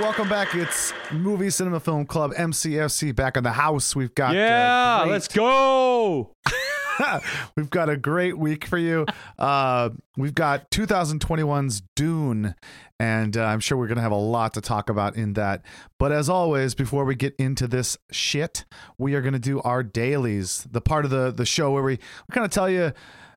welcome back. It's Movie Cinema Film Club MCFC back in the house. We've got uh, Yeah, great- let's go. we've got a great week for you. Uh, we've got 2021's Dune, and uh, I'm sure we're going to have a lot to talk about in that. But as always, before we get into this shit, we are going to do our dailies, the part of the the show where we, we kind of tell you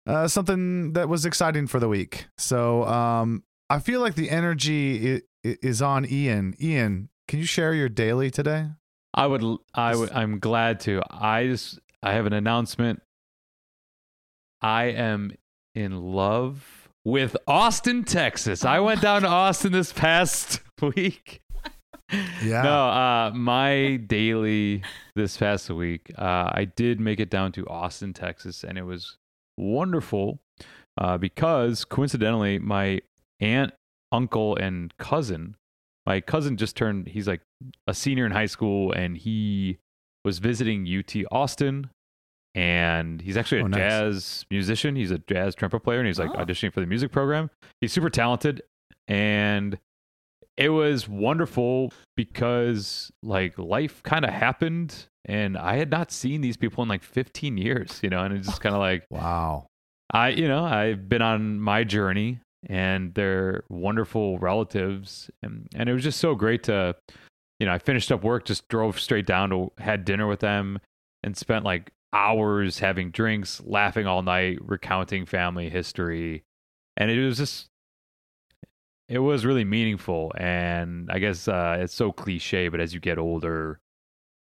uh, something that was exciting for the week. So um, I feel like the energy i- i- is on Ian. Ian, can you share your daily today? I would. I would. I'm glad to. I just. I have an announcement. I am in love with Austin, Texas. I went down to Austin this past week. Yeah. No, uh, my daily this past week, uh, I did make it down to Austin, Texas, and it was wonderful uh, because coincidentally, my aunt, uncle, and cousin, my cousin just turned, he's like a senior in high school, and he was visiting UT Austin. And he's actually a Oh, nice. jazz musician. He's a jazz trumpet player, and he's like Oh. auditioning for the music program. He's super talented, and it was wonderful because like life kind of happened and I had not seen these people in like 15 years, you know, and it's just kind of like Wow. I, you know, I've been on my journey and they're wonderful relatives and and it was just so great to you know, I finished up work, just drove straight down to had dinner with them and spent like hours having drinks, laughing all night, recounting family history. And it was just it was really meaningful and I guess uh it's so cliche, but as you get older,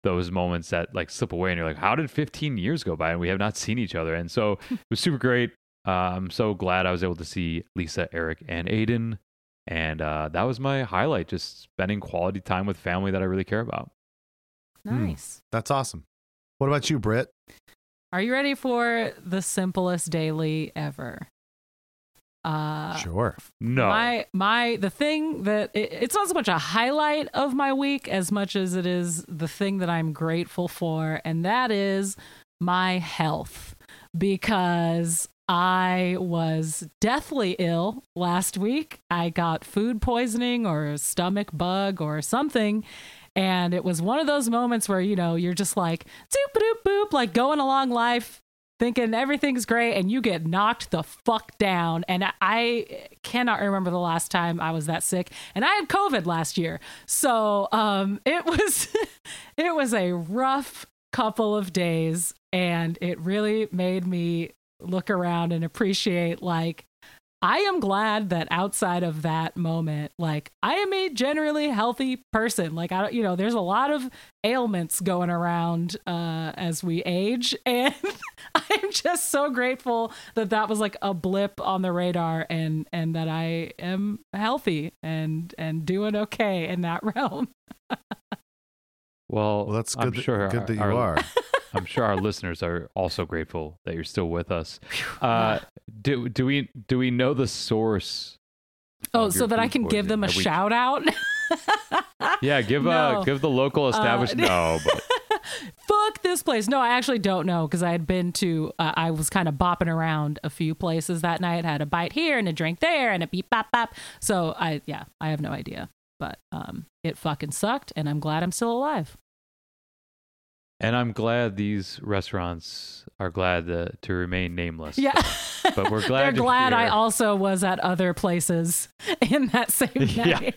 those moments that like slip away and you're like, how did 15 years go by and we have not seen each other? And so it was super great. Uh, I'm so glad I was able to see Lisa, Eric, and Aiden. And uh, that was my highlight, just spending quality time with family that I really care about. Hmm. Nice. That's awesome. What about you, Britt? Are you ready for the simplest daily ever? Uh, sure. No. My my the thing that it, it's not so much a highlight of my week as much as it is the thing that I'm grateful for, and that is my health because I was deathly ill last week. I got food poisoning or a stomach bug or something. And it was one of those moments where, you know, you're just like, doop doop boop, like going along life, thinking everything's great, and you get knocked the fuck down. And I- cannot remember the last time I was that sick. And I had COVID last year. So um it was it was a rough couple of days and it really made me look around and appreciate like I am glad that outside of that moment, like I am a generally healthy person. Like I don't, you know, there's a lot of ailments going around uh, as we age, and I'm just so grateful that that was like a blip on the radar, and and that I am healthy and and doing okay in that realm. well, Well, that's I'm good. that- sure good our- that you our- are. I'm sure our listeners are also grateful that you're still with us. Uh, do do we do we know the source? Oh, so that I can give them a we- shout out. Yeah, give No. uh give the local establishment. no, but fuck this place. No, I actually don't know because I had been to, uh, I was kind of bopping around a few places that night, had a bite here and a drink there and a beep bop bop. So I, yeah, I have no idea. But um, it fucking sucked and I'm glad I'm still alive. And I'm glad these restaurants are glad to, to remain nameless. Yeah. But we're glad They're you're glad I also was at other places in that same Yeah.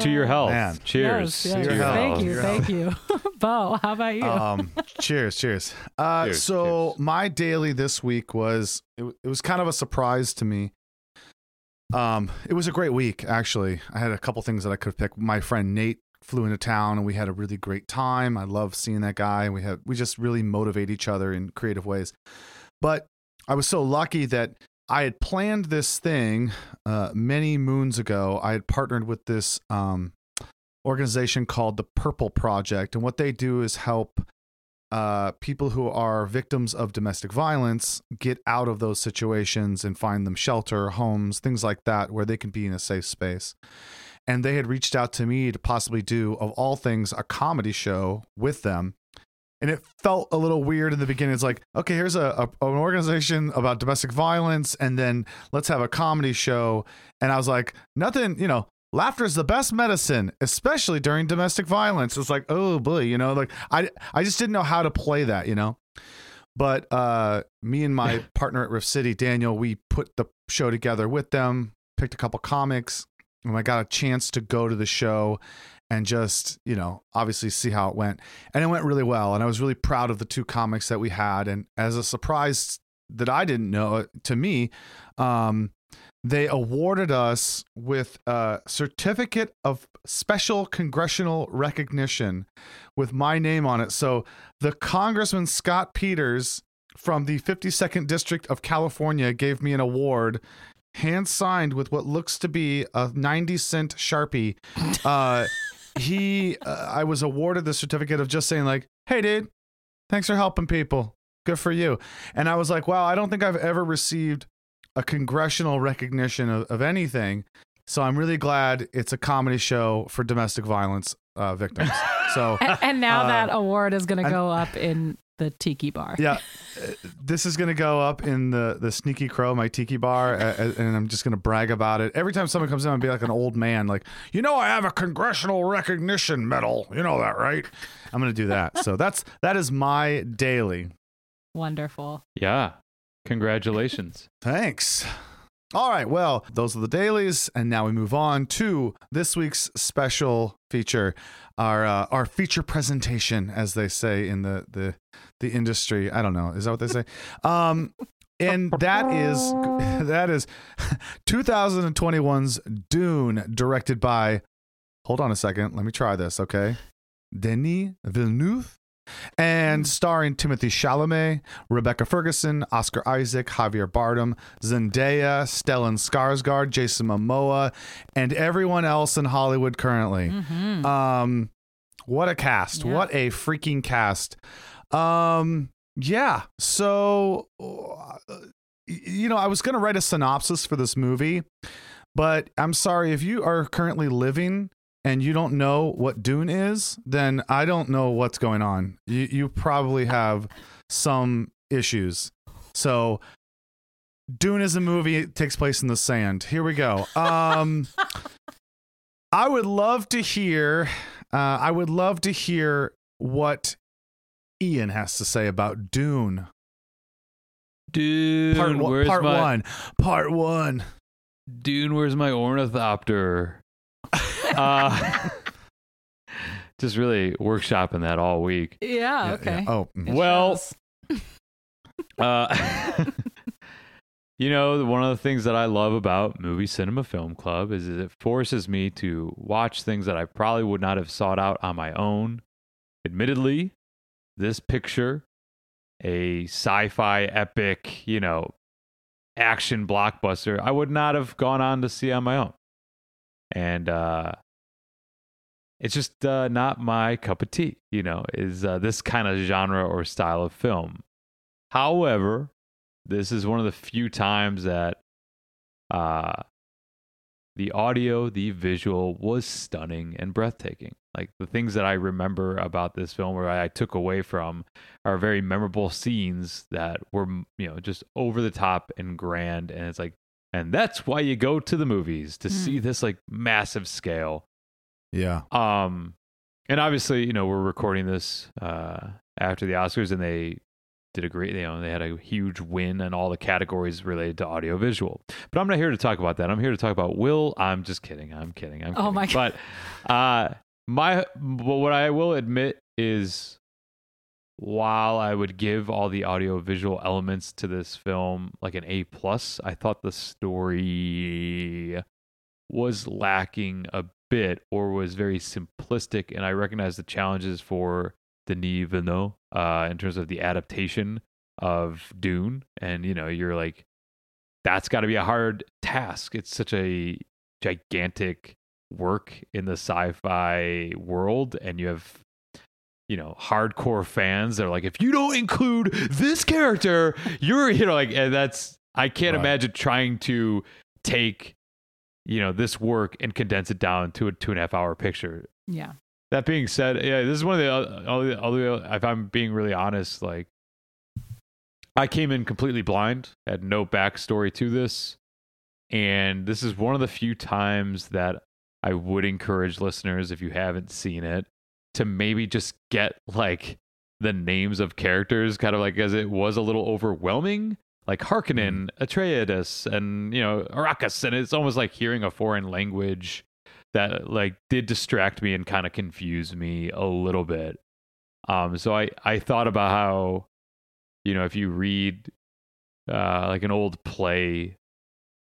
To your health. Man. Cheers. Yes, yes. To your Thank health. you. Your Thank you. Beau, how about you? um, cheers, cheers. Uh, Cheers, so cheers. my daily this week was it, it was kind of a surprise to me. Um, it was a great week actually. I had a couple things that I could pick. My friend Nate flew into town and we had a really great time. I love seeing that guy. We had we just really motivate each other in creative ways. But I was so lucky that I had planned this thing uh, many moons ago. I had partnered with this um, organization called the Purple Project, and what they do is help uh, people who are victims of domestic violence get out of those situations and find them shelter, homes, things like that, where they can be in a safe space. And they had reached out to me to possibly do, of all things, a comedy show with them. And it felt a little weird in the beginning. It's like, okay, here's a, a an organization about domestic violence, and then let's have a comedy show. And I was like, nothing, you know, laughter is the best medicine, especially during domestic violence. It's like, oh boy, you know, like I I just didn't know how to play that, you know. But uh me and my partner at Rift City, Daniel, we put the show together with them, picked a couple comics, and I got a chance to go to the show and just, you know, obviously see how it went. And it went really well. And I was really proud of the two comics that we had. And as a surprise that I didn't know to me, um, they awarded us with a certificate of special congressional recognition with my name on it. So the Congressman Scott Peters from the 52nd District of California gave me an award hand signed with what looks to be a 90 cent Sharpie. Uh, he, uh, I was awarded the certificate of just saying, like, hey, dude, thanks for helping people. Good for you. And I was like, wow, I don't think I've ever received a congressional recognition of, of anything. So I'm really glad it's a comedy show for domestic violence uh, victims. So And, and now Uh, that award is going to go up in the tiki bar. yeah, uh, this is gonna go up in the the Sneaky Crow, my tiki bar, and I'm just gonna brag about it every time someone comes in. and be like an old man, like you know, I have a congressional recognition medal. You know that, right? I'm gonna do that. So that's that is my daily. Wonderful. Yeah. Congratulations. Thanks. All right, well, those are the dailies, and now we move on to this week's special feature, our uh, our feature presentation, as they say in the the the industry. I don't know, is that what they say? Um, and that is that is 2021's Dune, directed by. Hold on a second, let me try this. Okay, Denis Villeneuve and starring Timothée Chalamet, Rebecca Ferguson, Oscar Isaac, Javier Bardem, Zendaya, Stellan Skarsgård, Jason Momoa, and everyone else in Hollywood currently. hmm Um, what a cast! Yeah. What a freaking cast! Um, yeah. So, you know, I was gonna write a synopsis for this movie, but I'm sorry if you are currently living and you don't know what Dune is, then I don't know what's going on. You you probably have some issues. So Dune is a movie. It takes place in the sand. Here we go. Um I would love to hear uh I would love to hear what Ian has to say about Dune. Dune, Part, one, where's part my, 1. Part 1. Dune, where's my ornithopter? uh, just really workshopping that all week. Yeah, Yeah, okay. yeah. Oh, mm. Well. Uh, you know, one of the things that I love about Movie Cinema Film Club is it forces me to watch things that I probably would not have sought out on my own. Admittedly, this picture, a sci fi epic, you know, action blockbuster, I would not have gone on to see on my own. And uh, it's just uh, not my cup of tea, you know, is uh, this kind of genre or style of film. However, this is one of the few times that uh, the audio, the visual was stunning and breathtaking. Like the things that I remember about this film, where I took away from, are very memorable scenes that were, you know, just over the top and grand. And it's like, and that's why you go to the movies to Mm. see this like massive scale. Yeah. Um, and obviously, you know, we're recording this uh, after the Oscars, and they did a great, you know, they had a huge win in all the categories related to audiovisual. But I'm not here to talk about that. I'm here to talk about Will. I'm just kidding. I'm kidding. I'm Oh my God. But uh, my, but what I will admit is, while I would give all the audiovisual elements to this film like an A plus, I thought the story was lacking a bit or was very simplistic and i recognize the challenges for denis villeneuve uh, in terms of the adaptation of dune and you know you're like that's got to be a hard task it's such a gigantic work in the sci-fi world and you have you know hardcore fans they're like if you don't include this character you're you know like and that's i can't Right. imagine trying to take you know this work and condense it down to a two and a half hour picture Yeah. that being said yeah this is one of the other, other if i'm being really honest like i came in completely blind had no backstory to this and this is one of the few times that i would encourage listeners if you haven't seen it to maybe just get like the names of characters kind of like as it was a little overwhelming like Harkonnen, Atreides, and you know Arrakis, and it's almost like hearing a foreign language that like did distract me and kind of confuse me a little bit. Um, so I I thought about how, you know, if you read uh, like an old play,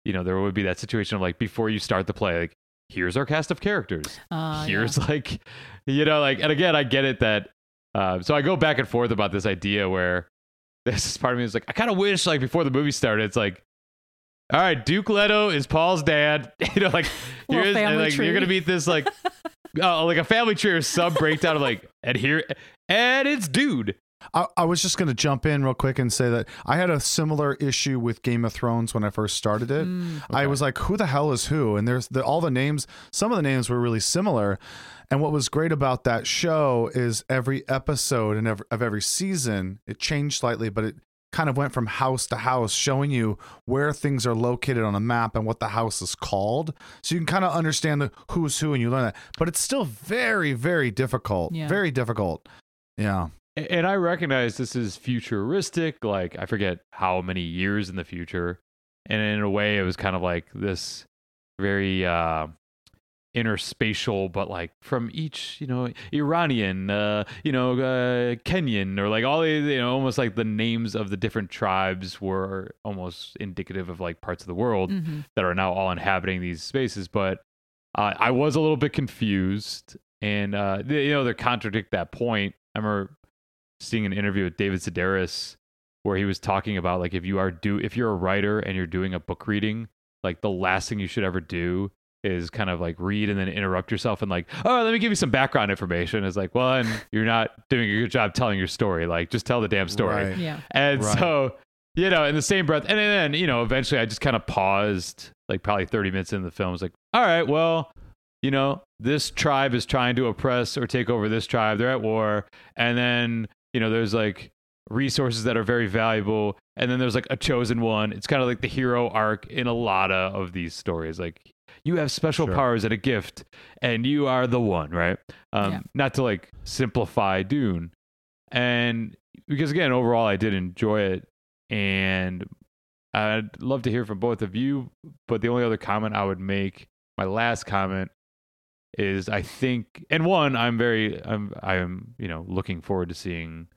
you know, there would be that situation of like before you start the play, like here's our cast of characters, Uh, yeah. here's like, you know, like, and again, I get it that. Uh, so I go back and forth about this idea where this is part of me is like, I kind of wish like before the movie started, it's like, all right, Duke Leto is Paul's dad. you know, like Little here's and, family like you're gonna meet this like, uh, like a family tree or some breakdown of like, and here, and it's dude. I, I was just going to jump in real quick and say that I had a similar issue with Game of Thrones when I first started it. Mm. I was like, who the hell is who? And there's the, all the names, some of the names were really similar. And what was great about that show is every episode and every, of every season, it changed slightly, but it kind of went from house to house, showing you where things are located on a map and what the house is called. So you can kind of understand the who's who and you learn that. But it's still very, very difficult. Yeah. Very difficult. Yeah. And I recognize this is futuristic, like I forget how many years in the future. And in a way, it was kind of like this very uh, interspatial, but like from each, you know, Iranian, uh, you know, uh, Kenyan, or like all the, you know, almost like the names of the different tribes were almost indicative of like parts of the world Mhm. that are now all inhabiting these spaces. But uh, I was a little bit confused, and uh, they, you know, they contradict that point. I remember seeing an interview with David Sedaris where he was talking about like if you are do if you're a writer and you're doing a book reading, like the last thing you should ever do is kind of like read and then interrupt yourself and like, oh, let me give you some background information. It's like, well, and you're not doing a good job telling your story. Like, just tell the damn story. Right. Yeah. And Right. so, you know, in the same breath, and then, you know, eventually I just kind of paused, like probably 30 minutes in the film. I was like, all right, well, you know, this tribe is trying to oppress or take over this tribe. They're at war. And then, you know, there's like resources that are very valuable. And then there's like a chosen one. It's kind of like the hero arc in a lot of, of these stories. Like, you have special Sure. powers and a gift, and you are the one, right? Um, Yeah. Not to like simplify Dune. And because again, overall, I did enjoy it, and I'd love to hear from both of you. But the only other comment I would make, my last comment, is I think, and one, I'm very, I'm, I'm, you know, looking forward to seeing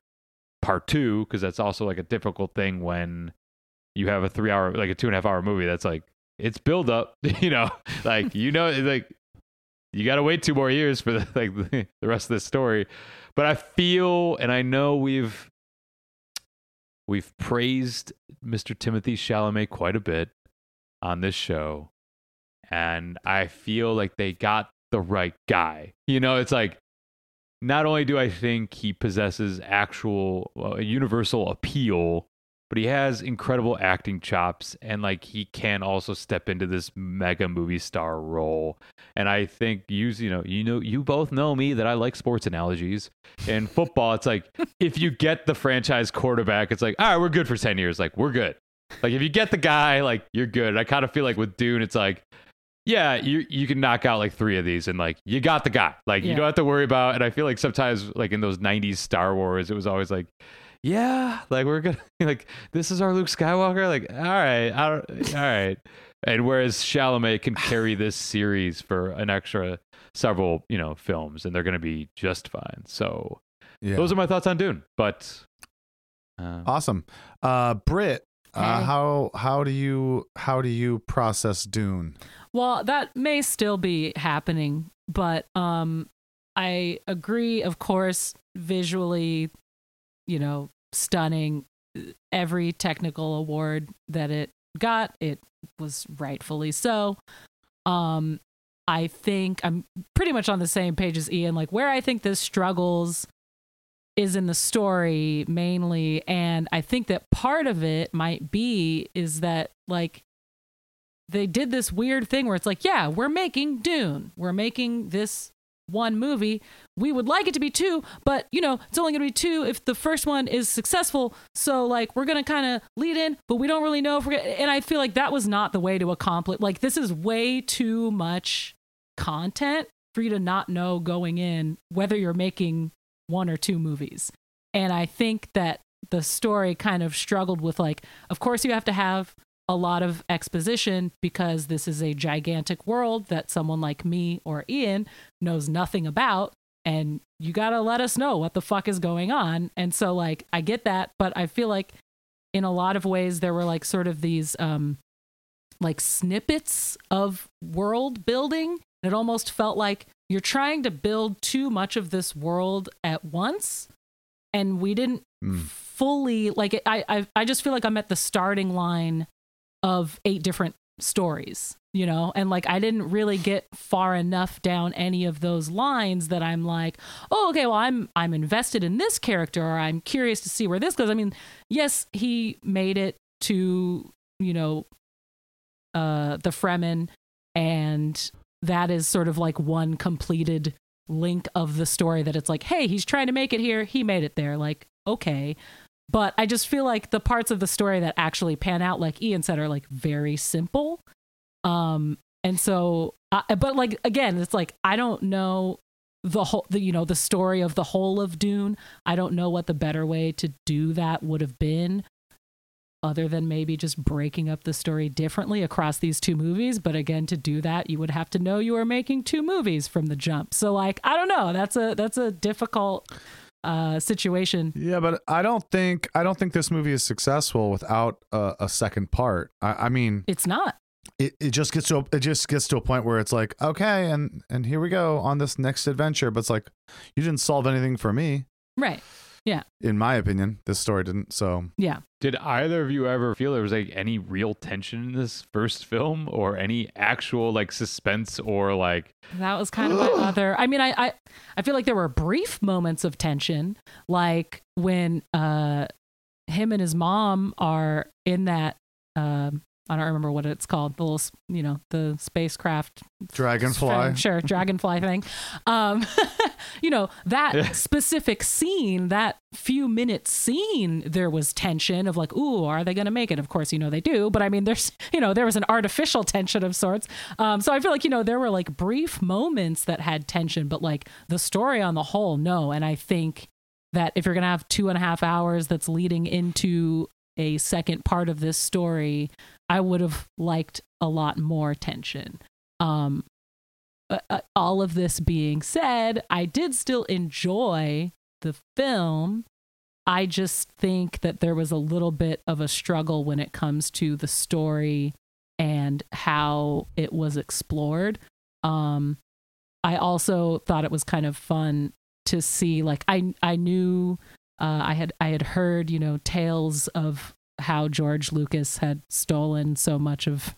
part two because that's also like a difficult thing when you have a three hour, like a two and a half hour movie that's like it's build up, you know, like you know, it's like you got to wait two more years for the like the, the rest of this story. But I feel, and I know we've we've praised Mr. Timothée Chalamet quite a bit on this show, and I feel like they got the right guy. You know, it's like not only do I think he possesses actual uh, universal appeal, but he has incredible acting chops and like he can also step into this mega movie star role. And I think you you know, you know you both know me that I like sports analogies. In football, it's like if you get the franchise quarterback, it's like, all right, we're good for 10 years. Like we're good. Like if you get the guy, like you're good. I kind of feel like with Dune, it's like yeah, you you can knock out like three of these and like you got the guy. Like you don't have to worry about and I feel like sometimes like in those 90s Star Wars it was always like yeah, like we're gonna like this is our Luke Skywalker. Like, all right, all right, all right. And whereas Chalamet can carry this series for an extra several, you know, films, and they're gonna be just fine. So Yeah. those are my thoughts on Dune. But uh, Awesome. Uh Britt, uh, how how do you how do you process Dune? Well, that may still be happening, but um I agree of course visually, you know, stunning every technical award that it got, it was rightfully so. Um I think I'm pretty much on the same page as Ian like where I think this struggles is in the story mainly and i think that part of it might be is that like they did this weird thing where it's like yeah we're making dune. We're making this one movie. We would like it to be two but you know it's only going to be two if the first one is successful. So like we're going to kind of lead in but we don't really know if we're gonna, and i feel like that was not the way to accomplish like this is way too much content for you to not know going in whether you're making one or two movies. And i think that the story kind of struggled with like of course you have to have a lot of exposition because this is a gigantic world that someone like me or Ian knows nothing about and you got to let us know what the fuck is going on. And so like I get that but I feel like in a lot of ways there were like sort of these um like snippets of world building it almost felt like you're trying to build too much of this world at once. And we didn't Mm. fully like it, I, I i just feel like i'm at the starting line of eight different stories you know? And like i didn't really get far enough down any of those lines that i'm like oh okay well i'm i'm invested in this character or i'm curious to see where this goes. I mean yes he made it to you know uh the fremen and that is sort of like one completed link of the story that it's like hey he's trying to make it here. He made it there. Like okay. But i just feel like the parts of the story that actually pan out like ian said are like very simple. Um and so I but like again it's like i don't know the whole the you know the story of the whole of dune. I don't know what the better way to do that would have been other than maybe just breaking up the story differently across these two movies but again to do that you would have to know you were making two movies from the jump. So like i don't know. That's a that's a difficult uh situation. Yeah, but I don't think I don't think this movie is successful without a, a second part. I, I mean, it's not. it, it just gets to a, it just gets to a point where it's like okay, and and here we go on this next adventure. But it's like you didn't solve anything for me, right in my opinion. This story didn't. So yeah Did either of you ever feel there was like any real tension in this first film or any actual like suspense or like That was kind of my other. I mean, I, I I feel like there were brief moments of tension, like when uh him and his mom are in that. Um, I don't remember what it's called. The little, you know, the spacecraft dragonfly. thing. Sure, dragonfly thing. Um, you know, that specific scene, that few minute scene, there was tension of like, ooh, are they going to make it? Of course, you know, they do. But I mean, there's, you know, there was an artificial tension of sorts. Um, so I feel like, you know, there were like brief moments that had tension, but like the story on the whole, no. And I think that if you're going to have two and a half hours that's leading into a second part of this story, I would have liked a lot more tension. Um, uh, uh, all of this being said, I did still enjoy the film. I just think that there was a little bit of a struggle when it comes to the story and how it was explored. Um, I also thought it was kind of fun to see. Like I, I knew uh, I had I had heard you know tales of how George Lucas had stolen so much of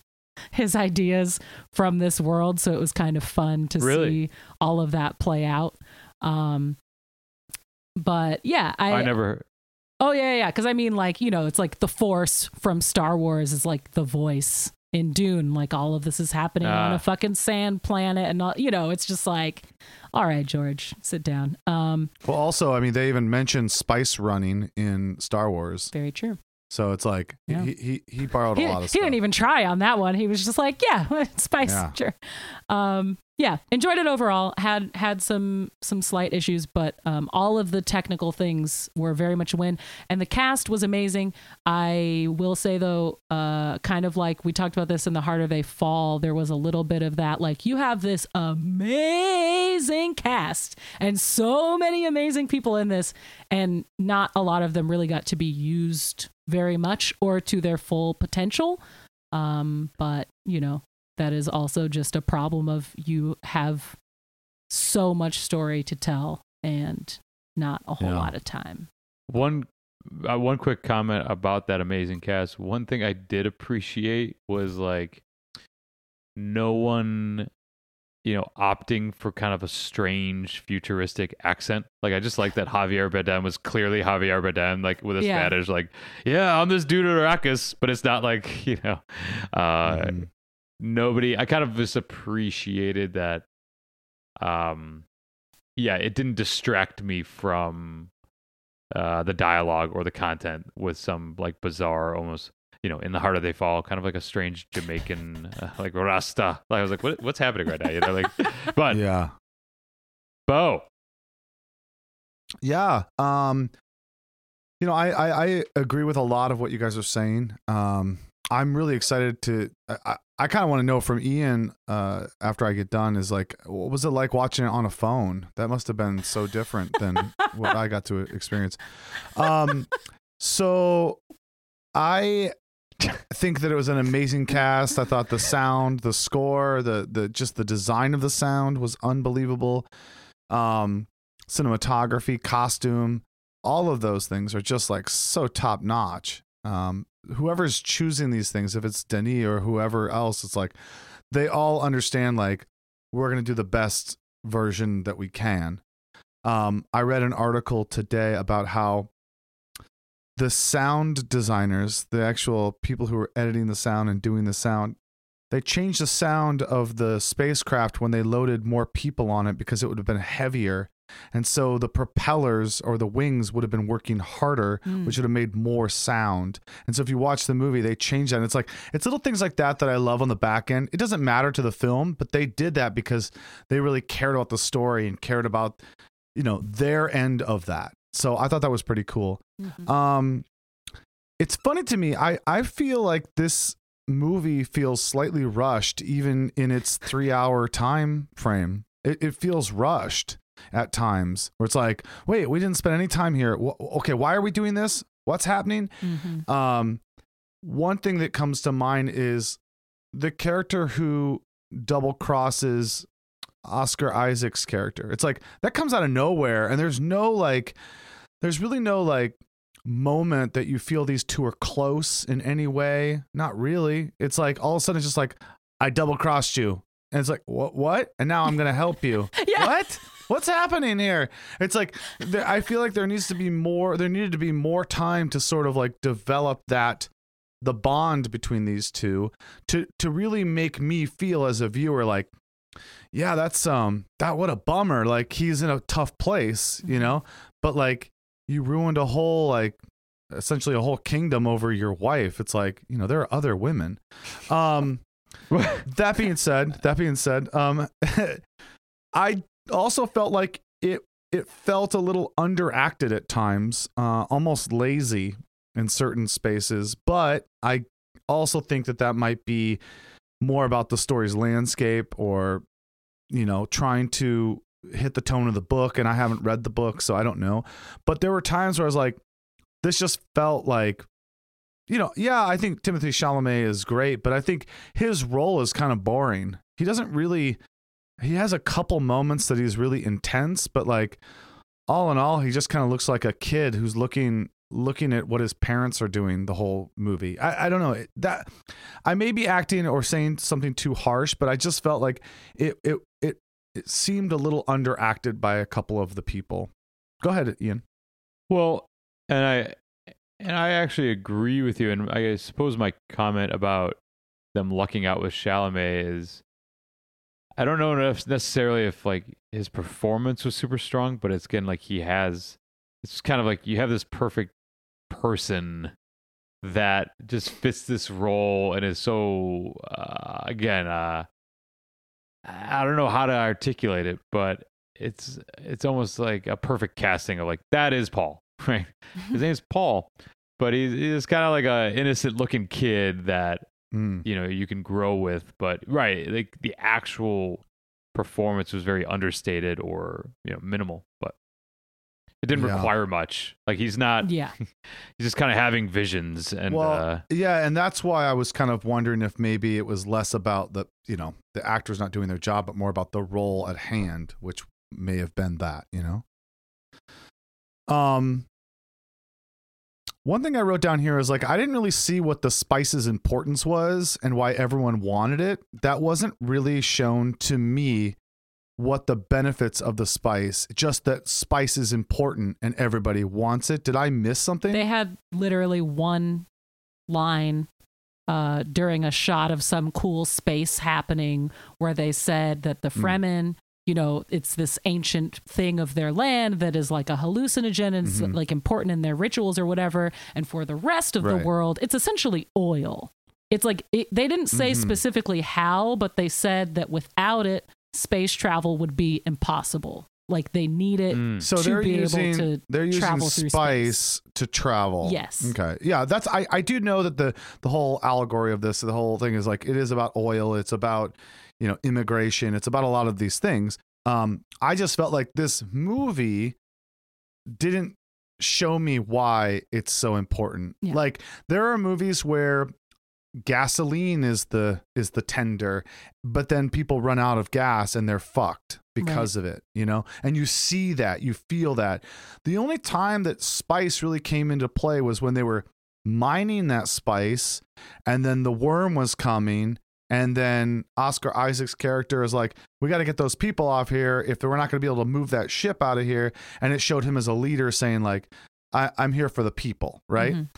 his ideas from this world, so it was kind of fun to Really? see all of that play out. Um, but yeah, I, I, never Oh yeah, yeah. Because I mean, like you know, it's like the Force from Star Wars is like the voice in Dune. Like all of this is happening on Ah. a fucking sand planet, and all, you know, it's just like, all right, George, sit down. Um, Well, also, I mean, they even mentioned spice running in Star Wars, very true. So it's like Yeah. he, he he borrowed He, a lot of he stuff. didn't even try on that one. He was just like, yeah, spice, Yeah. sure. Um, yeah, enjoyed it overall. Had had some some slight issues, but um, all of the technical things were very much a win. And the cast was amazing. I will say though, uh, kind of like we talked about this in the harder they fall, there was a little bit of that. Like you have this amazing cast and so many amazing people in this, and not a lot of them really got to be used very much or to their full potential. Um, but you know, that is also just a problem of you have so much story to tell and not a whole Yeah. lot of time. One uh, one quick comment about that amazing cast. One thing I did appreciate was like no one you know, opting for kind of a strange futuristic accent. Like I just like that Javier Bardem was clearly Javier Bardem, like with a Yeah. Spanish, like, yeah, I'm this dude at Arrakis, but it's not like, you know, uh Mhm. nobody I kind of just appreciated that um yeah, it didn't distract me from uh the dialogue or the content with some like bizarre almost you know, in the harder they fall, kind of like a strange Jamaican, uh, like Rasta. Like I was like, what, what's happening right now? You know, like, but Yeah. Beau, Yeah. Um, you know, I, I I agree with a lot of what you guys are saying. Um, I'm really excited to. I, I, I kind of want to know from Ian uh, after I get done is like, what was it like watching it on a phone? That must have been so different than what I got to experience. Um, so I think that it was an amazing cast. I thought the sound, the score, the the just the design of the sound was unbelievable. Um, cinematography, costume, all of those things are just like so top notch. Um, whoever's choosing these things, if it's Denis or whoever else, it's like they all understand like we're gonna do the best version that we can. Um, I read an article today about how the sound designers, the actual people who were editing the sound and doing the sound, they changed the sound of the spacecraft when they loaded more people on it because it would have been heavier. And so the propellers or the wings would have been working harder, Mm. which would have made more sound. And so if you watch the movie, they changed that. And it's like, it's little things like that that I love on the back end. It doesn't matter to the film, but they did that because they really cared about the story and cared about, you know, their end of that. So I thought that was pretty cool. Mhm. Um, it's funny to me. I I feel like this movie feels slightly rushed, even in its three-hour time frame. It, it feels rushed at times, where it's like, wait, we didn't spend any time here. Wh- okay, why are we doing this? What's happening? Mhm. Um, one thing that comes to mind is the character who double crosses Oscar Isaac's character. It's like that comes out of nowhere, and there's no like, there's really no like moment that you feel these two are close in any way. Not really. It's like all of a sudden it's just like I double crossed you, and it's like what what, and now I'm gonna help you. Yeah. What? What's happening here? It's like there, I feel like there needs to be more. There needed to be more time to sort of like develop that the bond between these two to to really make me feel as a viewer like yeah that's um that what a bummer like he's in a tough place you know? But like you ruined a whole like essentially a whole kingdom over your wife. It's like you know there are other women. Um that being said that being said um i also felt like it it felt a little underacted at times uh almost lazy in certain spaces. But i also think that that might be more about the story's landscape or you know trying to hit the tone of the book and i haven't read the book so i don't know. But there were times where i was like this just felt like you know yeah i think timothée chalamet is great but i think his role is kind of boring. He doesn't really he has a couple moments that he's really intense but like all in all he just kind of looks like a kid who's looking looking at what his parents are doing the whole movie i, I don't know that i may be acting or saying something too harsh but i just felt like it it it, it seemed a little underacted by a couple of the people go ahead ian Well, and I and I actually agree with you. And I suppose my comment about them lucking out with Chalamet is, I don't know if necessarily if like his performance was super strong, but it's again like he has. It's kind of like you have this perfect person that just fits this role and is so uh, again uh I don't know how to articulate it, but it's it's almost like a perfect casting of like that is Paul, right? His name is Paul, but he's he's kind of like a innocent looking kid that Mm. you know you can grow with. But right, like the actual performance was very understated or you know minimal, but it didn't Yeah. require much. Like he's not Yeah. he's just kind of having visions and well, uh, yeah, and that's why I was kind of wondering if maybe it was less about the you know the actors not doing their job, but more about the role at hand, which may have been that you know. Um, One thing I wrote down here is like I didn't really see what the spice's importance was and why everyone wanted it. That wasn't really shown to me what the benefits of the spice, just that spice is important and everybody wants it. Did I miss something? They had literally one line uh, during a shot of some cool space happening where they said that the Hmm. Fremen, you know, it's this ancient thing of their land that is like a hallucinogen and Mhm. like important in their rituals or whatever. And for the rest of Right. the world, it's essentially oil. It's like it, they didn't say Mhm. specifically how, but they said that without it, space travel would be impossible. Like they need it. Mm. so to they're be able using to they're using travel through spice to travel. Yes. Okay. Yeah, that's I I do know that the the whole allegory of this, the whole thing is like it is about oil, it's about, you know, immigration, it's about a lot of these things. Um I just felt like this movie didn't show me why it's so important. Yeah. Like there are movies where gasoline is the is the tender but then people run out of gas and they're fucked because of it you know and you see that you feel that the only time that spice really came into play was when they were mining that spice and then the worm was coming and then Oscar Isaac's character is like, we got to get those people off here if we're not going to be able to move that ship out of here. And it showed him as a leader saying, like, I- I'm here for the people, right? Mhm.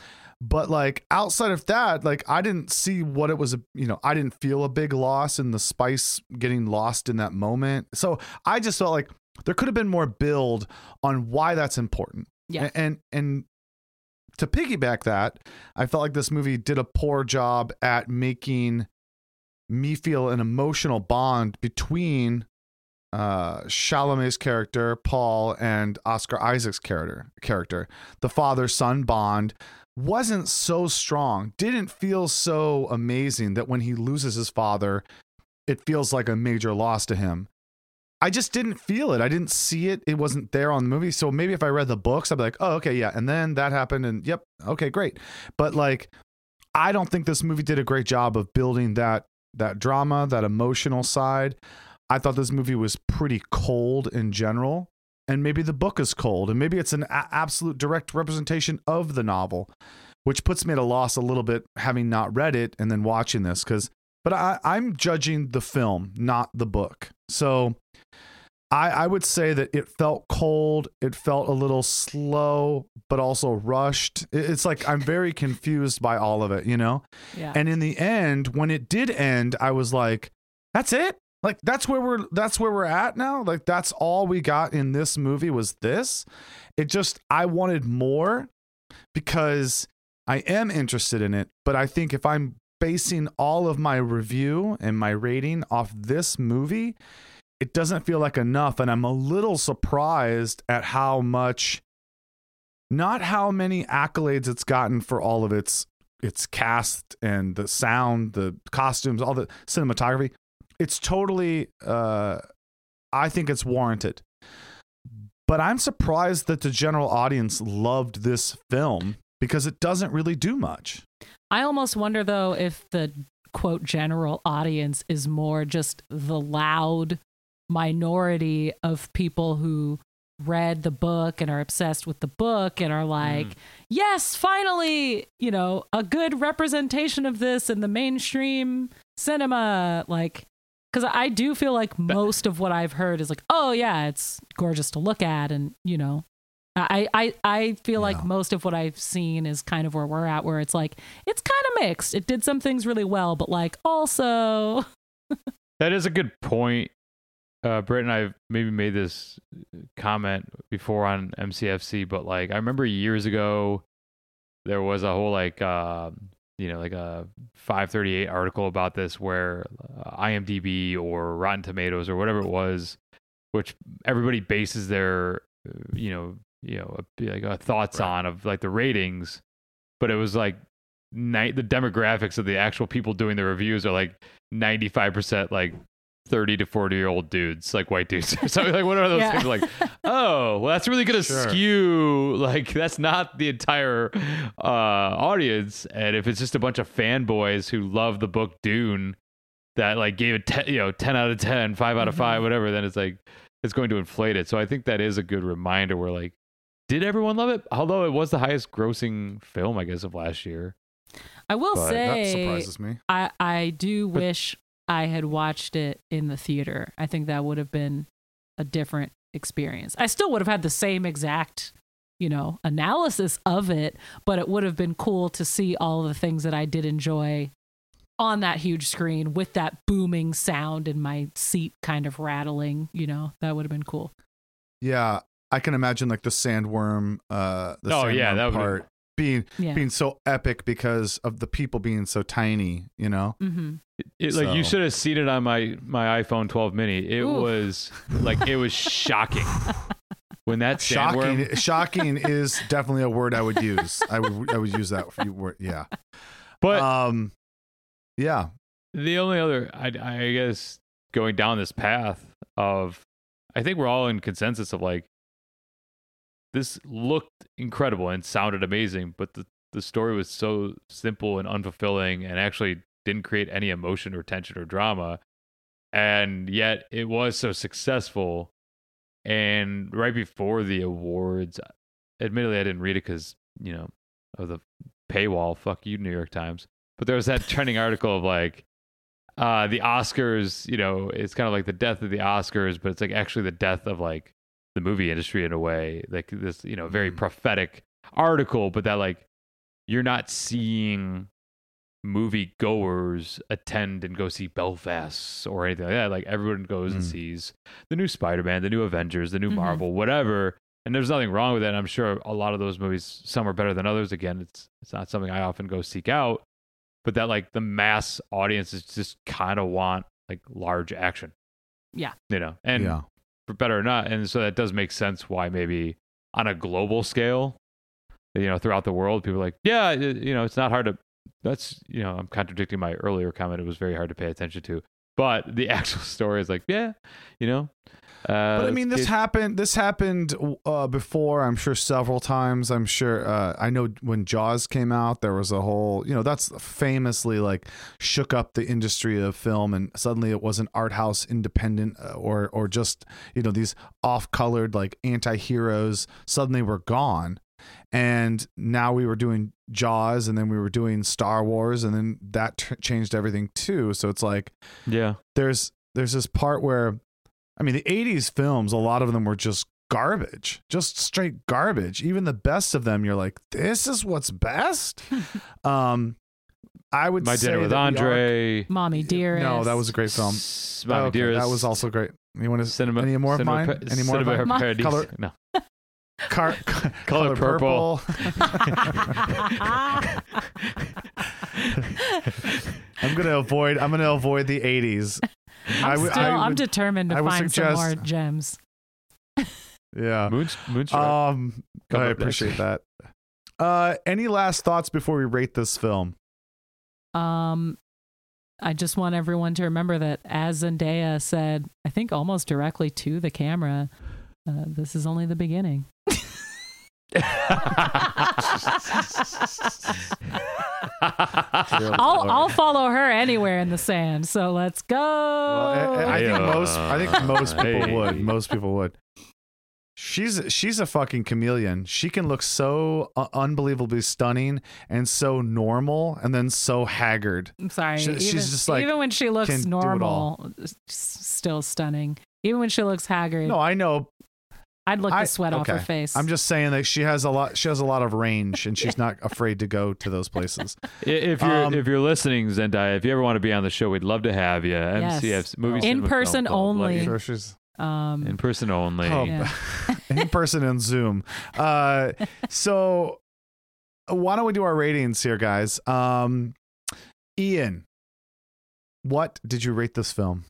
But like outside of that, like I didn't see what it was. You know, I didn't feel a big loss in the spice getting lost in that moment. So I just felt like there could have been more build on why that's important. Yeah. And and to piggyback that, I felt like this movie did a poor job at making me feel an emotional bond between uh Chalamet's character Paul and Oscar Isaac's character character the father son bond wasn't so strong didn't feel so amazing that when he loses his father it feels like a major loss to him. I just didn't feel it. I didn't see it. It wasn't there on the movie. So maybe if I read the books I'd be like oh okay yeah and then that happened and yep okay great. But like I don't think this movie did a great job of building that that drama, that emotional side. I thought this movie was pretty cold in general, and maybe the book is cold, and maybe it's an a- absolute direct representation of the novel, which puts me at a loss a little bit having not read it and then watching this because. But I, I'm judging the film, not the book. So I, I would say that it felt cold. It felt a little slow, but also rushed. It- It's like I'm very confused by all of it, you know? Yeah. And in the end, when it did end, I was like, that's it? Like that's where we're that's where we're at now? Like that's all we got in this movie was this? It just I wanted more because I am interested in it, but I think if I'm basing all of my review and my rating off this movie, it doesn't feel like enough and I'm a little surprised at how much not how many accolades it's gotten for all of its its cast and the sound, the costumes, all the cinematography. It's totally uh I think it's warranted. But I'm surprised that the general audience loved this film because it doesn't really do much. I almost wonder though if the quote general audience is more just the loud minority of people who read the book and are obsessed with the book and are like, yes, finally, you know, a good representation of this in the mainstream cinema. Like, because I do feel like most of what I've heard is like, oh, yeah, it's gorgeous to look at. And, you know, I, I, I feel Yeah. like most of what I've seen is kind of where we're at, where it's like, it's kind of mixed. It did some things really well, but like also, That is a good point. Uh, Britt and I maybe made this comment before on MCFC, but like I remember years ago, there was a whole like uh, you know like a 538 article about this where uh, IMDb or Rotten Tomatoes or whatever it was, which everybody bases their you know you know like uh, thoughts Right. on of like the ratings, but it was like night the demographics of the actual people doing the reviews are like 95% like 30 to 40 year old dudes like white dudes or something like what are those Yeah. things like oh well that's really gonna Sure. skew like that's not the entire uh audience and if it's just a bunch of fanboys who love the book dune that like gave it 10 you know 10 out of 10 5 out of 5 Mhm. whatever then it's like it's going to inflate it so i think that is a good reminder where like did everyone love it? Although it was the highest grossing film, I guess, of last year. I will But That say, surprises me. I I do But- wish I had watched it in the theater. I think that would have been a different experience. I still would have had the same exact, you know, analysis of it, but it would have been cool to see all the things that I did enjoy on that huge screen with that booming sound and my seat kind of rattling, you know. That would have been cool. Yeah, I can imagine like the sandworm. Uh, the Oh, yeah, sandworm that would've part being Yeah. being so epic because of the people being so tiny. You know. Mhm. It, it- like you should have seen it on my my iPhone 12 mini. It Oof. was like it was shocking when that sandworm. Shocking. Shocking is definitely a word I would use. I would I would use that word. Yeah. But um. Yeah. the only other, I, I guess, going down this path of, I think we're all in consensus of like, this looked incredible and sounded amazing, but the the story was so simple and unfulfilling, and actually didn't create any emotion or tension or drama, and yet it was so successful. And right before the awards, admittedly, I didn't read it because you know of the paywall. Fuck you, New York Times. But there was that trending article of like uh the Oscars, you know, it's kind of like the death of the Oscars, but it's like actually the death of like the movie industry in a way. Like this, you know, very Mhm. prophetic article, but that like you're not seeing movie goers attend and go see Belfast or anything like that. Like everyone goes and Mm. sees the new Spider-Man, the new Avengers, the new Mhm. Marvel, whatever. And there's nothing wrong with that. I'm sure a lot of those movies, some are better than others. Again, it's it's not something I often go seek out, but that like the mass audiences just kind of want like large action. Yeah. you know, and yeah. for better or not, and so that does make sense why maybe on a global scale, you know, throughout the world, people are like, yeah, you know, it's not hard to. That's you know, I'm contradicting my earlier comment. It was very hard to pay attention to, but the actual story is like, yeah, you know. Uh, But I mean, this it- happened. This happened uh, before. I'm sure several times. I'm sure. Uh, I know when Jaws came out, there was a whole. You know, that's famously like shook up the industry of film, and suddenly it wasn't art house independent uh, or or just you know these off colored like anti heroes. Suddenly were gone, and now we were doing Jaws, and then we were doing Star Wars, and then that t- changed everything too. So it's like yeah, there's there's this part where I mean the 80s films a lot of them were just garbage just straight garbage even the best of them you're like this is what's best um I would my say dinner with that we are- Andre. Mommie dearest. no that was a great film S- Mommie Okay, Dearest. that was also great you want to cinema. any more of mine? pa- Any more of cinema mine? Color- No. car, Color purple. I'm gonna avoid I'm gonna avoid the 80s I'm, I would- still, I I'm would- determined to I would find some more gems. yeah Moon, Moonstruck. um Coming I up next. appreciate that uh any last thoughts before we rate this film Um, I just want everyone to remember that as Zendaya said, I think almost directly to the camera, uh, this is only the beginning. I'll I'll follow her anywhere in the sand. So let's go. Well, I, I think most I think most people would. Most people would. She's she's a fucking chameleon. She can look so uh, unbelievably stunning and so normal, and then so haggard. I'm sorry. she- she's even, just like, even when she looks can do it all. normal, still stunning. Even when she looks haggard, No, I know. I'd look I- the sweat off her face. I'm just saying that she has a lot. She has a lot of range, and she's not afraid to go to those places. If you're Um, if you're listening, Zendaya, if you ever want to be on the show, we'd love to have you. Yes. MCF movie In person Film only. you. Sure, she's um, In person only. Oh, Yeah. in person and Zoom. Uh, so why don't we do our ratings here, guys? Um, Ian, what did you rate this film?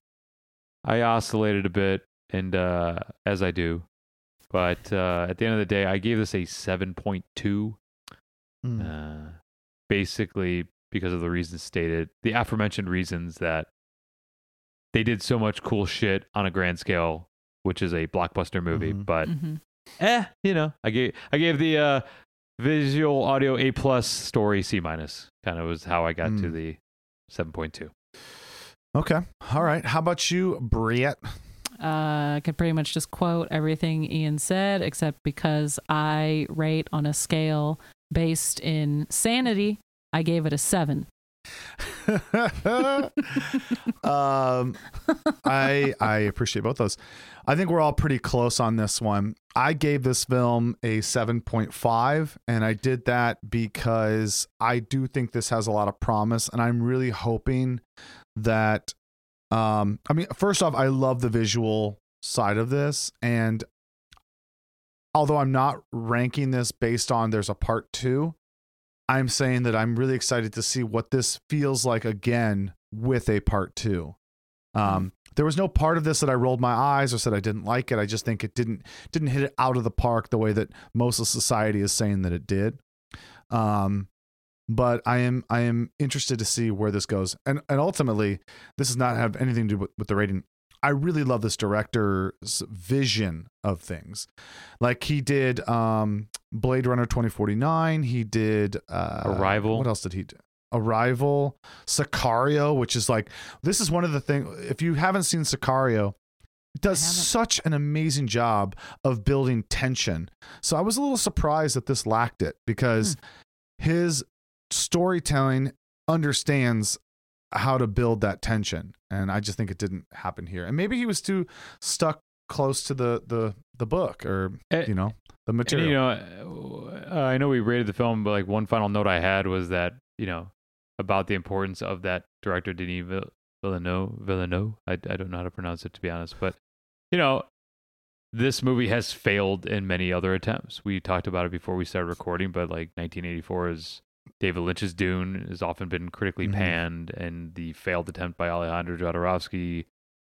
I oscillated a bit, and uh, as I do, but uh, at the end of the day, I gave this a seven point two. Hmm. Uh, basically, because of the reasons stated, the aforementioned reasons that they did so much cool shit on a grand scale, which is a blockbuster movie. Mhm. But mhm. eh, you know, I gave I gave the uh, visual audio A plus story C minus. Kind of was how I got to Mm. the seven point two. Okay. All right. How about you, Briette? Uh, could pretty much just quote everything Ian said, except because I rate on a scale based in sanity, I gave it a seven. um, I I appreciate both those. I think we're all pretty close on this one. I gave this film a 7.5 and I did that because I do think this has a lot of promise and I'm really hoping that um I mean first off I love the visual side of this and although I'm not ranking this based on there's a part 2 I'm saying that I'm really excited to see what this feels like again with a part two. Um, there was no part of this that I rolled my eyes or said I didn't like it. I just think it didn't didn't hit it out of the park the way that most of society is saying that it did. Um, but I am I am interested to see where this goes, and and ultimately, this does not have anything to do with, with the rating. I really love this director's vision of things. Like he did um Blade Runner 2049, he did uh Arrival. What else did he do? Arrival, Sicario, which is like this is one of the things if you haven't seen Sicario, it does such an amazing job of building tension. So I was a little surprised that this lacked it because his storytelling understands how to build that tension and i just think it didn't happen here and maybe he was too stuck close to the the the book or Eh, you know the And, material you know, uh, I know we rated the film, but like one final note I had was that you know about the importance of that director Denis Vill- Villeneuve. Villeneuve. I I don't know how to pronounce it to be honest, but you know, this movie has failed in many other attempts. We talked about it before we started recording, but like 1984 is David Lynch's Dune has often been critically Mhm. panned, and the failed attempt by Alejandro Jodorowsky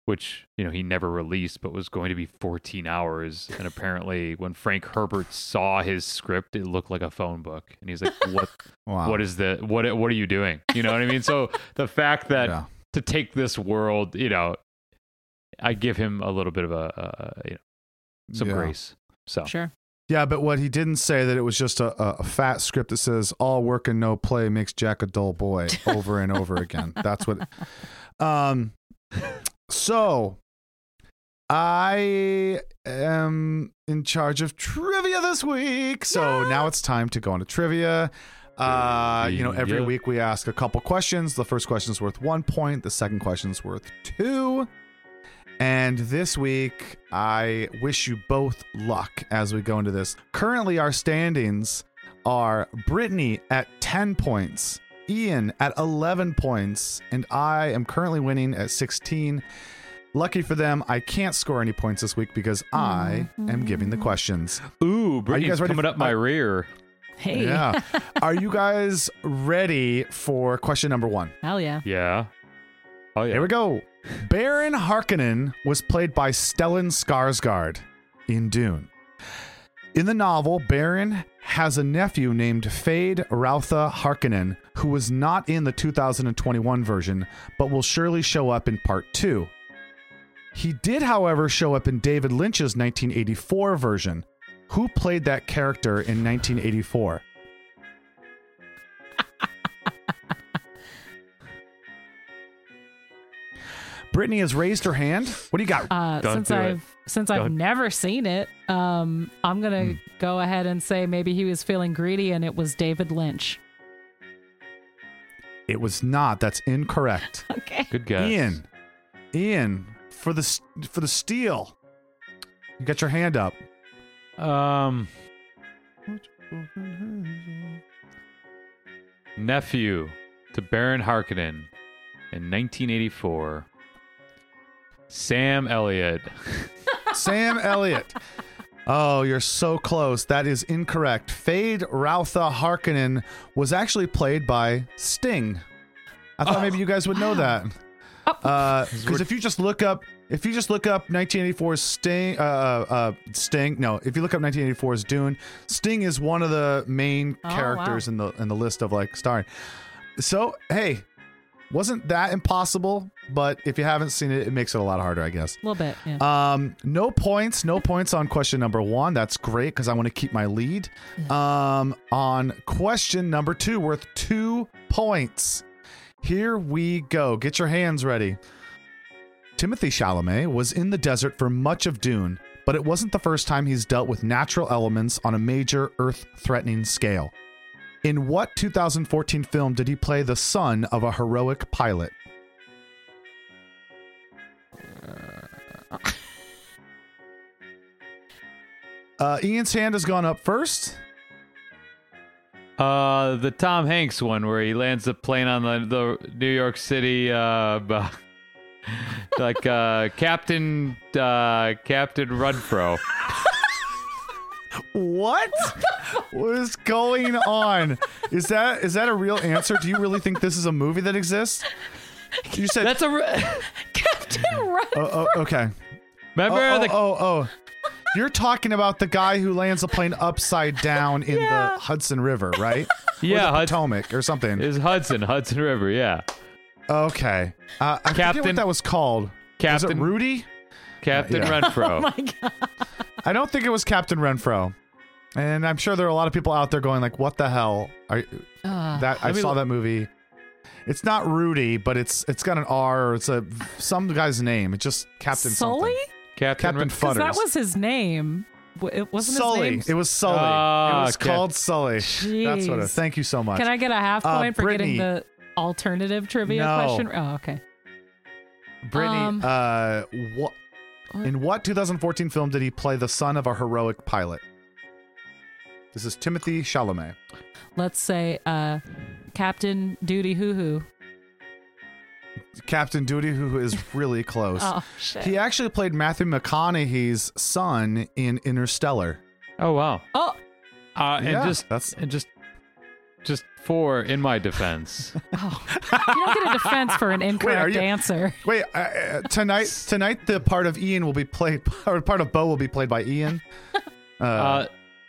which you know he never released but was going to be 14 hours and apparently when frank herbert saw his script it looked like a phone book and he's like what wow what is the what what are you doing you know what i mean so the fact that yeah. to take this world you know i give him a little bit of a, a you know some Yeah. grace so Sure. Yeah but what he didn't say that it was just a, a, fat script that says all work and no play makes jack a dull boy over and over again that's what um so I am in charge of trivia this week. So now it's time to go on to trivia. Uh, you know, every week we ask a couple questions. The first question is worth one point, the second question is worth two. And this week, I wish you both luck as we go into this. Currently, our standings are Brittany at 10 points, Ian at 11 points, and I am currently winning at 16. Lucky for them, I can't score any points this week because I am giving the mm-hmm. questions. ooh Brittany's guys ready coming for- up my rear Hey. Yeah. Are you guys ready for question number one? Hell yeah. yeah oh yeah Here we go. Baron Harkonnen was played by Stellan Skarsgård in Dune. In the novel, Baron has a nephew named Feyd-Rautha Harkonnen, who was not in the 2021 version, but will surely show up in part two. He did, however, show up in David Lynch's 1984 version. Who played that character in 1984? Brittany has raised her hand. What do you got? Uh, Don't since do. I've since I've Don't. never seen it, um, I'm gonna Hmm. go ahead and say maybe he was feeling greedy and it was David Lynch. It was not. That's incorrect. Okay. good guess Ian, Ian, for the s- for the steal. You got your hand up. um nephew to Baron Harkonnen in 1984. Sam Elliott. Sam Elliott. Oh, you're so close. That is incorrect. Feyd-Rautha Harkonnen was actually played by Sting. I thought maybe you guys would know that. Because if you just look up, if you just look up 1984's Sting, uh, uh, Sting. No, if you look up 1984's Dune, Sting is one of the main Oh, characters wow. in the in the list of like starring. So hey, wasn't that impossible? But if you haven't seen it, it makes it a lot harder, I guess. A little bit. Yeah. Um, no points, no points on question number one. That's great because I want to keep my lead. Um, on question number two, worth two points. Here we go. Get your hands ready. Timothée Chalamet was in the desert for much of Dune, but it wasn't the first time he's dealt with natural elements on a major Earth threatening scale. In what 2014 film did he play the son of a heroic pilot? Uh, Ian's hand has gone up first. Uh, the Tom Hanks one where he lands the plane on the, the New York City, uh, like uh, Captain uh, Captain Renfro. What? what is going on? Is that is that a real answer? Do you really think this is a movie that exists? You said That's a. Re- Captain Run. oh, oh, okay. Remember oh, oh, the oh, oh. You're talking about the guy who lands a plane upside down in Yeah. the Hudson River, right? yeah the Hud- Potomac or something. is Hudson Hudson River? Yeah, Okay. Uh, I forget what Captain- that was called. Captain Rudy? Captain Yeah. Renfro. Oh my god. I don't think it was Captain Renfro. And I'm sure there are a lot of people out there going like, "What the hell?" Are, Uh, that I saw look- that movie. It's not Rudy, but it's it's got an R. Or it's a some guy's name. It's just Captain Sully? something. Captain, Captain Ren- Fudders. That was his name. It wasn't Sully. his It was Sully. it Ah, was okay. called Sully. That's what. It, thank you so much. Can I get a half Uh, point for Brittany. getting the alternative trivia No. question? Oh, okay. Brittany, Um, uh, what in what 2014 film did he play the son of a heroic pilot? This is Timothée Chalamet. Let's say uh, Captain Duty Hoo Hoo. Captain Duty, who is really close. Oh shit. He actually played Matthew McConaughey's son in Interstellar. Oh wow. oh, Uh, and Yeah, just that's- and just just four in my defense. oh. you don't get a defense for an incorrect you- answer. Wait, uh, uh, tonight tonight the part of Ian will be played, or part of Beau will be played by Ian. Uh, Uh,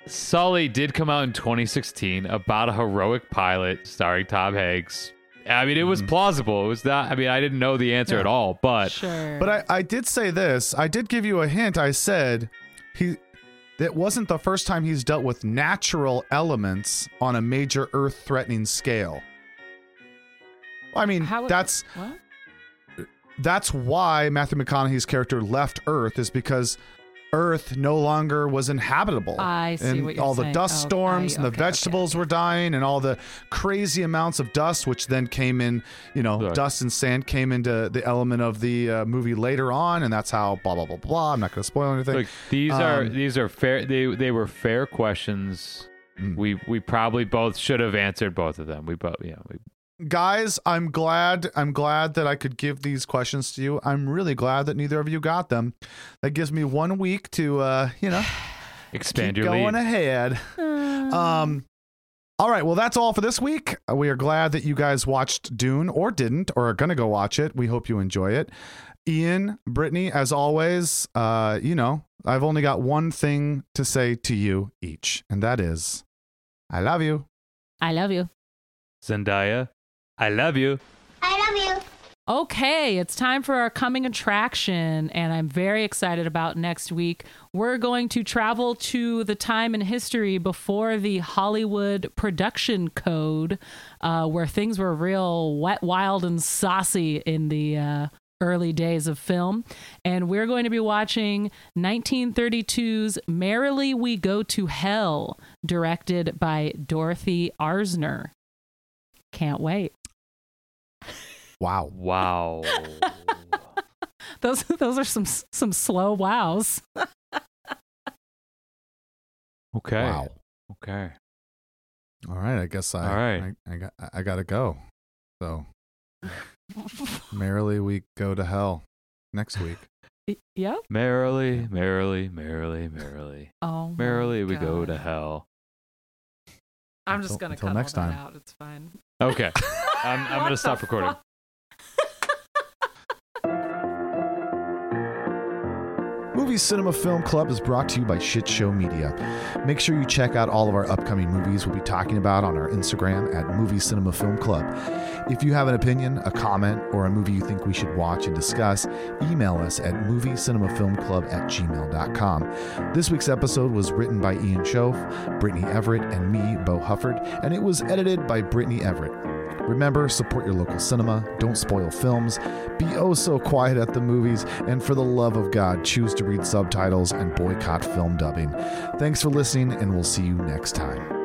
Sully did come out in 2016 about a heroic pilot starring Tom Hanks. I mean, it was plausible. It was not. I mean, I didn't know the answer. Yeah. at all, but Sure. but I, I did say this. I did give you a hint. I said he. It wasn't the first time he's dealt with natural elements on a major Earth-threatening scale. I mean, How- that's what? that's why Matthew McConaughey's character left Earth is because Earth no longer was inhabitable. I see and what you're all the dust Oh, storms I- and the okay, okay, vegetables were dying and all the crazy amounts of dust which then came in, you know, Look. dust and sand came into the element of the uh, movie later on and that's how blah blah blah blah. I'm not going to spoil anything. look, these are Um, these are fair. They they were fair questions. Mm. We we probably both should have answered both of them. We both yeah. We, Guys, I'm glad I'm glad that I could give these questions to you. I'm really glad that neither of you got them. That gives me one week to uh, you know, expand keep your going lead. ahead. Um, all right. Well, that's all for this week. Uh, We are glad that you guys watched Dune or didn't or are going to go watch it. We hope you enjoy it. Ian, Brittany, as always, uh, you know, I've only got one thing to say to you each, and that is I love you. I love you. Zendaya, I love you. I love you. Okay, it's time for our coming attraction, and I'm very excited about next week. We're going to travel to the time in history before the Hollywood production code, uh, where things were real wet, wild, and saucy in the uh, early days of film. And we're going to be watching 1932's Merrily We Go to Hell, directed by Dorothy Arzner. Can't wait. Wow. Wow. Those those are some some slow wows. Okay. Wow. Okay. All right. I guess I All right. I, I got I got to go. So merrily we go to hell next week. Yep. Merrily, merrily, merrily, merrily, Oh. merrily we go to hell. I'm just gonna until cut next all that time. out. It's fine. Okay. I'm, I'm gonna stop recording. fuck? Movie Cinema Film Club is brought to you by Shit Show Media. Make sure you check out all of our upcoming movies we'll be talking about on our Instagram at Movie Cinema Film Club. If you have an opinion, a comment, or a movie you think we should watch and discuss, email us at moviecinemafilmclub at gmail.com. This week's episode was written by Ian Schoaf, Brittany Everett, and me, Beau Hufford, and it was edited by Brittany Everett. Remember, support your local cinema, don't spoil films, be oh so quiet at the movies, and for the love of God, choose to read subtitles and boycott film dubbing. Thanks for listening, and we'll see you next time.